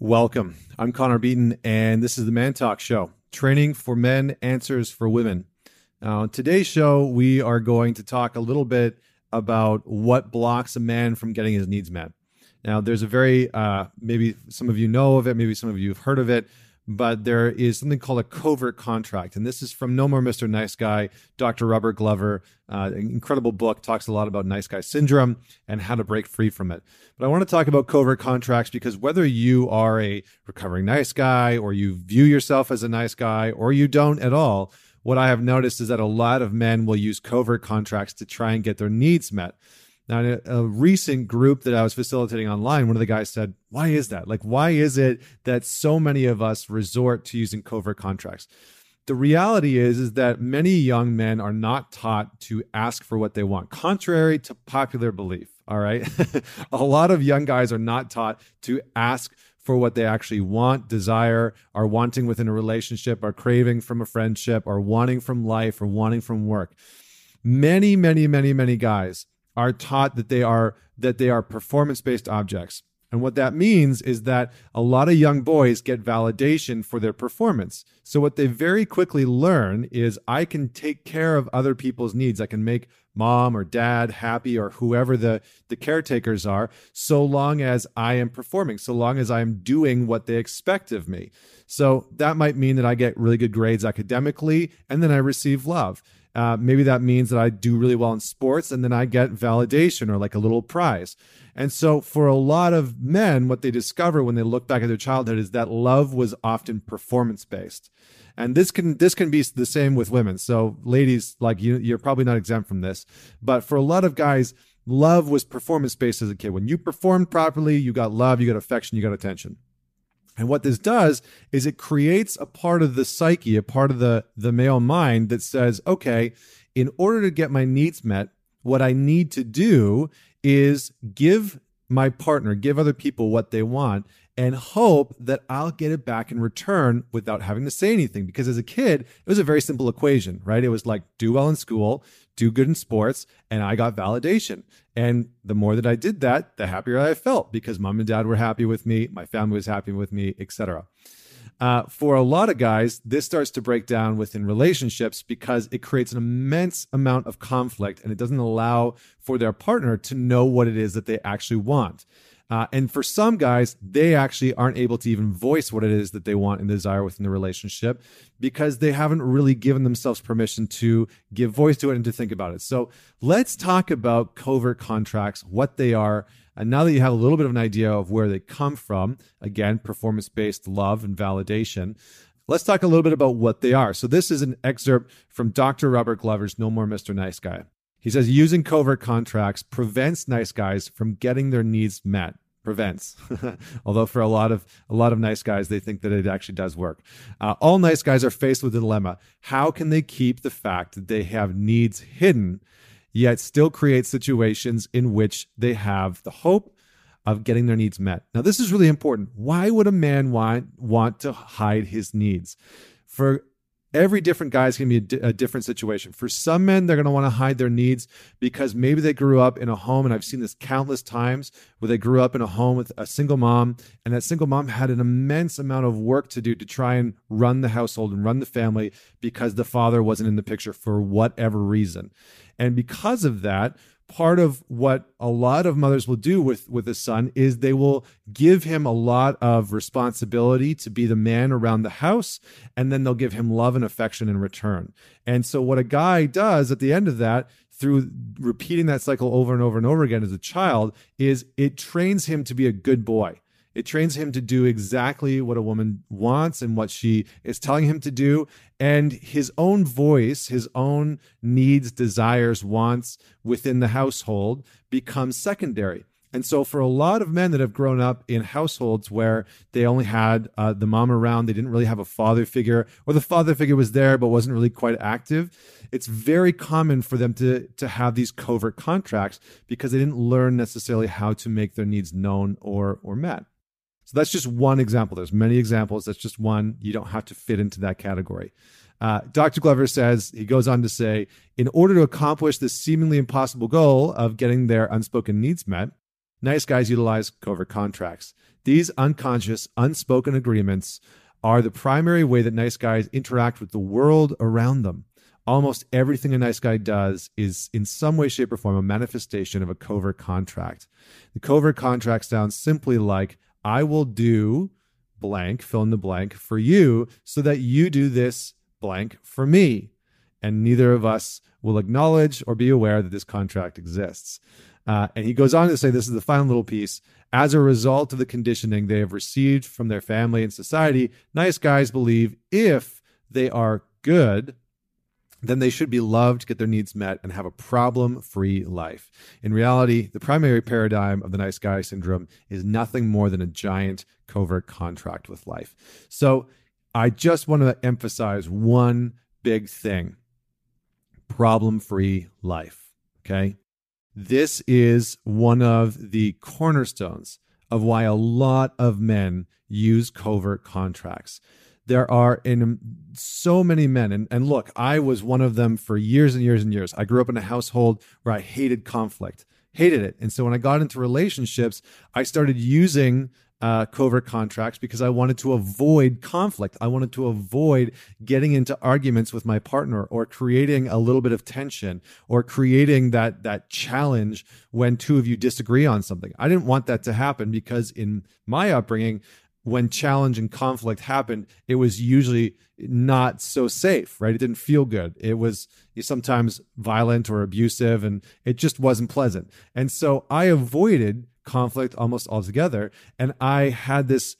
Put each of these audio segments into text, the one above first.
Welcome. I'm Connor Beaton, and this is the Man Talk Show training for men, answers for women. Now, today's show, we are going to talk a little bit about what blocks a man from getting his needs met. Now, there's a very, uh, maybe some of you know of it, maybe some of you have heard of it, but there is something called a covert contract. And this is from No More Mr. Nice Guy, Dr. Robert Glover. Uh, incredible book, talks a lot about nice guy syndrome and how to break free from it. But I want to talk about covert contracts because whether you are a recovering nice guy or you view yourself as a nice guy or you don't at all, what I have noticed is that a lot of men will use covert contracts to try and get their needs met. Now, in a, a, recent group that I was facilitating online, one of the guys said, Why is that? Like, why is it that so many of us resort to using covert contracts? The reality is, is that many young men are not taught to ask for what they want, contrary to popular belief. All right. a lot of young guys are not taught to ask for what they actually want, desire, are wanting within a relationship, are craving from a friendship, are wanting from life, or wanting from work. Many, many, many, many guys are taught that they are that they are performance based objects. And what that means is that a lot of young boys get validation for their performance. So, what they very quickly learn is I can take care of other people's needs. I can make mom or dad happy or whoever the, the caretakers are, so long as I am performing, so long as I'm doing what they expect of me. So, that might mean that I get really good grades academically and then I receive love. Uh, maybe that means that I do really well in sports and then I get validation or like a little prize. And so, for a lot of men, what they discover when they look back at their childhood is that love was often performance based. And this can this can be the same with women. So, ladies, like you, you're probably not exempt from this. But for a lot of guys, love was performance based as a kid. When you performed properly, you got love, you got affection, you got attention. And what this does is it creates a part of the psyche, a part of the, the male mind that says, okay, in order to get my needs met, what I need to do is give my partner, give other people what they want, and hope that I'll get it back in return without having to say anything. Because as a kid, it was a very simple equation, right? It was like do well in school, do good in sports, and I got validation. And the more that I did that, the happier I felt because mom and dad were happy with me, my family was happy with me, etc. Uh, for a lot of guys, this starts to break down within relationships because it creates an immense amount of conflict and it doesn't allow for their partner to know what it is that they actually want. Uh, and for some guys, they actually aren't able to even voice what it is that they want and desire within the relationship because they haven't really given themselves permission to give voice to it and to think about it. So let's talk about covert contracts, what they are. And now that you have a little bit of an idea of where they come from, again, performance based love and validation, let's talk a little bit about what they are. So this is an excerpt from Dr. Robert Glover's No More Mr. Nice Guy. He says using covert contracts prevents nice guys from getting their needs met. Prevents, although for a lot of a lot of nice guys, they think that it actually does work. Uh, all nice guys are faced with a dilemma: how can they keep the fact that they have needs hidden, yet still create situations in which they have the hope of getting their needs met? Now, this is really important. Why would a man want want to hide his needs? For every different guy is going to be a, different situation. For some men, they're going to want to hide their needs because maybe they grew up in a home, and I've seen this countless times where they grew up in a home with a single mom, and that single mom had an immense amount of work to do to try and run the household and run the family because the father wasn't in the picture for whatever reason. And because of that, part of what a lot of mothers will do with with a son is they will give him a lot of responsibility to be the man around the house and then they'll give him love and affection in return. And so what a guy does at the end of that through repeating that cycle over and over and over again as a child is it trains him to be a good boy it trains him to do exactly what a woman wants and what she is telling him to do. And his own voice, his own needs, desires, wants within the household becomes secondary. And so, for a lot of men that have grown up in households where they only had uh, the mom around, they didn't really have a father figure, or the father figure was there but wasn't really quite active, it's very common for them to, to have these covert contracts because they didn't learn necessarily how to make their needs known or, or met. So that's just one example. There's many examples. That's just one. You don't have to fit into that category. Uh, Dr. Glover says, he goes on to say, in order to accomplish this seemingly impossible goal of getting their unspoken needs met, nice guys utilize covert contracts. These unconscious, unspoken agreements are the primary way that nice guys interact with the world around them. Almost everything a nice guy does is, in some way, shape, or form, a manifestation of a covert contract. The covert contract sounds simply like, I will do blank, fill in the blank for you so that you do this blank for me. And neither of us will acknowledge or be aware that this contract exists. Uh, and he goes on to say this is the final little piece. As a result of the conditioning they have received from their family and society, nice guys believe if they are good, then they should be loved, get their needs met, and have a problem free life. In reality, the primary paradigm of the nice guy syndrome is nothing more than a giant covert contract with life. So I just want to emphasize one big thing problem free life. Okay. This is one of the cornerstones of why a lot of men use covert contracts. There are in so many men, and, and look, I was one of them for years and years and years. I grew up in a household where I hated conflict, hated it. And so when I got into relationships, I started using uh, covert contracts because I wanted to avoid conflict. I wanted to avoid getting into arguments with my partner or creating a little bit of tension or creating that that challenge when two of you disagree on something. I didn't want that to happen because in my upbringing, when challenge and conflict happened, it was usually not so safe, right? It didn't feel good. It was sometimes violent or abusive, and it just wasn't pleasant. And so I avoided conflict almost altogether. And I had this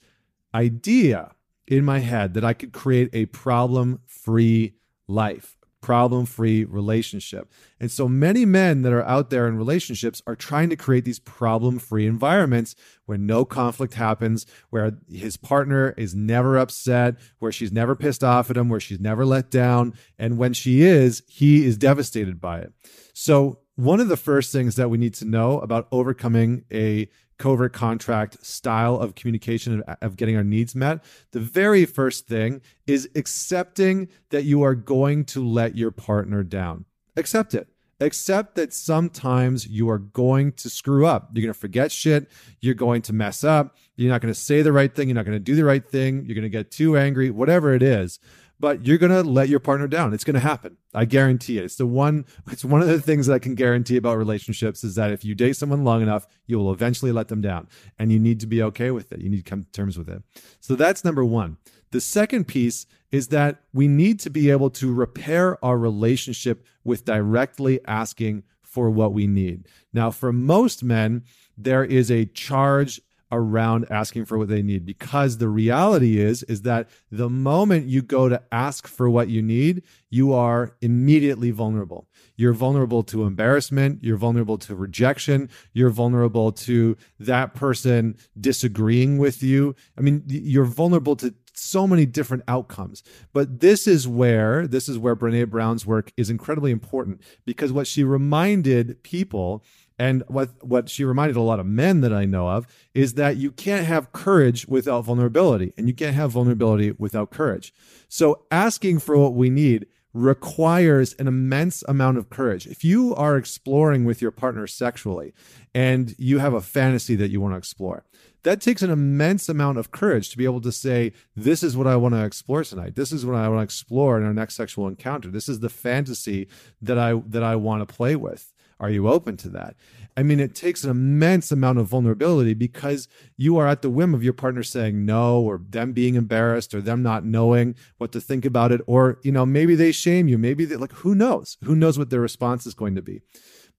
idea in my head that I could create a problem free life, problem free relationship. And so many men that are out there in relationships are trying to create these problem free environments where no conflict happens, where his partner is never upset, where she's never pissed off at him, where she's never let down. And when she is, he is devastated by it. So one of the first things that we need to know about overcoming a covert contract style of communication of getting our needs met the very first thing is accepting that you are going to let your partner down. Accept it. Accept that sometimes you are going to screw up. You're going to forget shit. You're going to mess up. You're not going to say the right thing. You're not going to do the right thing. You're going to get too angry. Whatever it is but you're going to let your partner down. It's going to happen. I guarantee it. It's the one it's one of the things that I can guarantee about relationships is that if you date someone long enough, you will eventually let them down and you need to be okay with it. You need to come to terms with it. So that's number 1. The second piece is that we need to be able to repair our relationship with directly asking for what we need. Now, for most men, there is a charge around asking for what they need. Because the reality is is that the moment you go to ask for what you need you are immediately vulnerable. You're vulnerable to embarrassment. You're vulnerable to rejection. You're vulnerable to that person disagreeing with you. I mean you're vulnerable to so many different outcomes but this is where this is where Brené Brown's work is incredibly important because what she reminded people and what what she reminded a lot of men that I know of is that you can't have courage without vulnerability, and you can't have vulnerability without courage. So asking for what we need requires an immense amount of courage. If you are exploring with your partner sexually and you have a fantasy that you want to explore, that takes an immense amount of courage to be able to say, This is what I want to explore tonight. This is what I want to explore in our next sexual encounter. This is the fantasy that I that I want to play with. Are you open to that? I mean, it takes an immense amount of vulnerability because you are at the whim of your partner saying no, or them being embarrassed, or them not knowing what to think about it, or you know maybe they shame you, maybe they like who knows? Who knows what their response is going to be?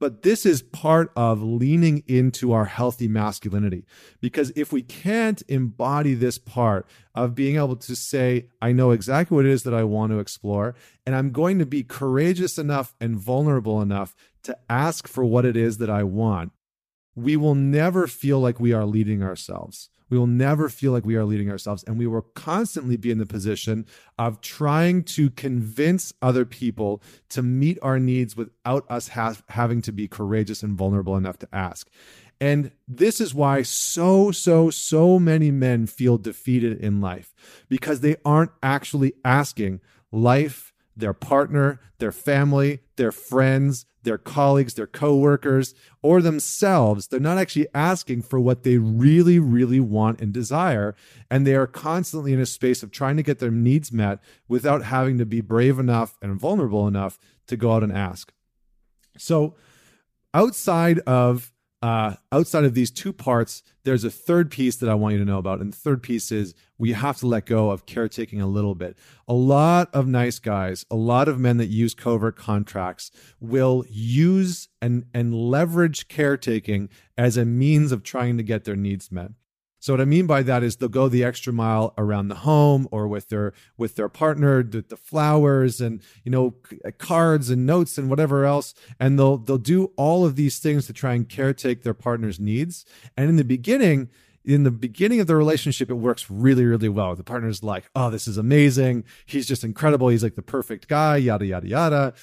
But this is part of leaning into our healthy masculinity. Because if we can't embody this part of being able to say, I know exactly what it is that I want to explore, and I'm going to be courageous enough and vulnerable enough to ask for what it is that I want, we will never feel like we are leading ourselves. We will never feel like we are leading ourselves. And we will constantly be in the position of trying to convince other people to meet our needs without us ha- having to be courageous and vulnerable enough to ask. And this is why so, so, so many men feel defeated in life because they aren't actually asking life their partner, their family, their friends, their colleagues, their coworkers, or themselves. They're not actually asking for what they really, really want and desire. And they are constantly in a space of trying to get their needs met without having to be brave enough and vulnerable enough to go out and ask. So, outside of uh, outside of these two parts, there's a third piece that I want you to know about. And the third piece is we have to let go of caretaking a little bit. A lot of nice guys, a lot of men that use covert contracts will use and, and leverage caretaking as a means of trying to get their needs met. So what I mean by that is they'll go the extra mile around the home or with their with their partner, with the flowers and you know uh, cards and notes and whatever else, and they'll they'll do all of these things to try and caretake their partner's needs. And in the beginning, in the beginning of the relationship, it works really, really well. The partner's like, "Oh, this is amazing. He's just incredible. He's like the perfect guy." Yada yada yada.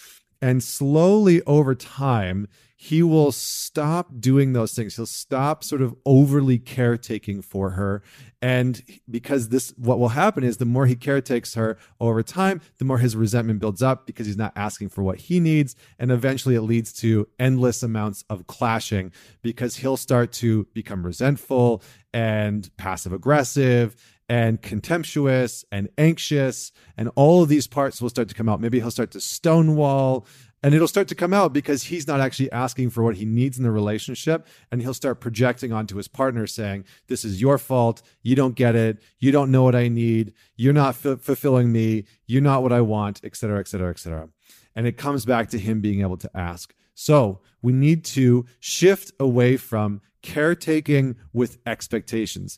And slowly over time, he will stop doing those things. He'll stop sort of overly caretaking for her. And because this, what will happen is the more he caretakes her over time, the more his resentment builds up because he's not asking for what he needs. And eventually it leads to endless amounts of clashing because he'll start to become resentful and passive aggressive and contemptuous and anxious and all of these parts will start to come out maybe he'll start to stonewall and it'll start to come out because he's not actually asking for what he needs in the relationship. And he'll start projecting onto his partner saying, This is your fault. You don't get it. You don't know what I need. You're not f- fulfilling me. You're not what I want, et cetera, et cetera, et cetera. And it comes back to him being able to ask. So we need to shift away from caretaking with expectations.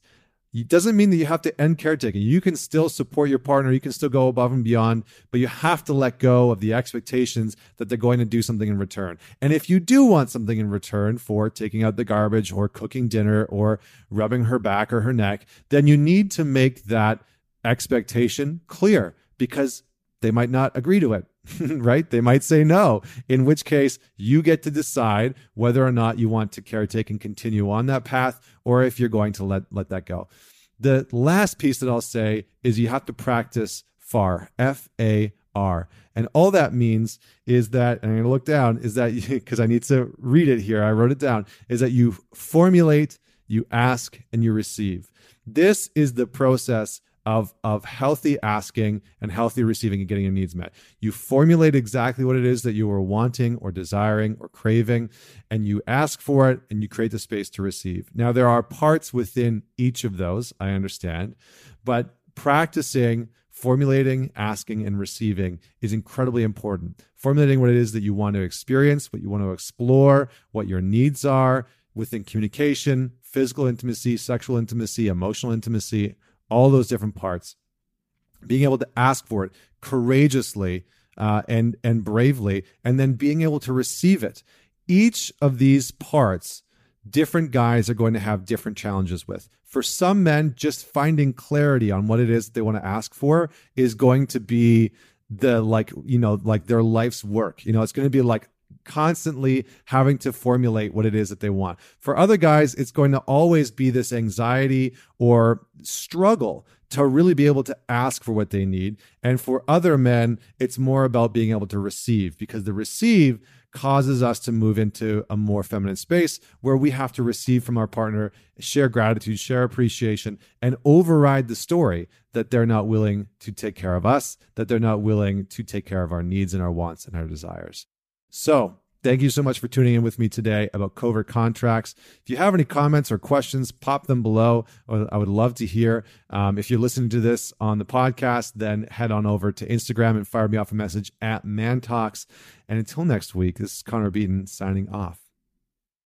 It doesn't mean that you have to end caretaking. You can still support your partner. You can still go above and beyond, but you have to let go of the expectations that they're going to do something in return. And if you do want something in return for taking out the garbage or cooking dinner or rubbing her back or her neck, then you need to make that expectation clear because they might not agree to it. right? They might say no, in which case you get to decide whether or not you want to caretake and continue on that path or if you're going to let, let that go. The last piece that I'll say is you have to practice FAR, F A R. And all that means is that, and I'm going to look down, is that because I need to read it here, I wrote it down, is that you formulate, you ask, and you receive. This is the process of of healthy asking and healthy receiving and getting your needs met. You formulate exactly what it is that you are wanting or desiring or craving and you ask for it and you create the space to receive. Now there are parts within each of those, I understand, but practicing formulating, asking, and receiving is incredibly important. Formulating what it is that you want to experience, what you want to explore, what your needs are within communication, physical intimacy, sexual intimacy, emotional intimacy, all those different parts, being able to ask for it courageously uh, and and bravely, and then being able to receive it. Each of these parts, different guys are going to have different challenges with. For some men, just finding clarity on what it is they want to ask for is going to be the like you know like their life's work. You know, it's going to be like constantly having to formulate what it is that they want. For other guys, it's going to always be this anxiety or struggle to really be able to ask for what they need. And for other men, it's more about being able to receive because the receive causes us to move into a more feminine space where we have to receive from our partner, share gratitude, share appreciation, and override the story that they're not willing to take care of us, that they're not willing to take care of our needs and our wants and our desires. So, thank you so much for tuning in with me today about covert contracts. If you have any comments or questions, pop them below. I would love to hear. Um, if you're listening to this on the podcast, then head on over to Instagram and fire me off a message at ManTalks. And until next week, this is Connor Beaton signing off.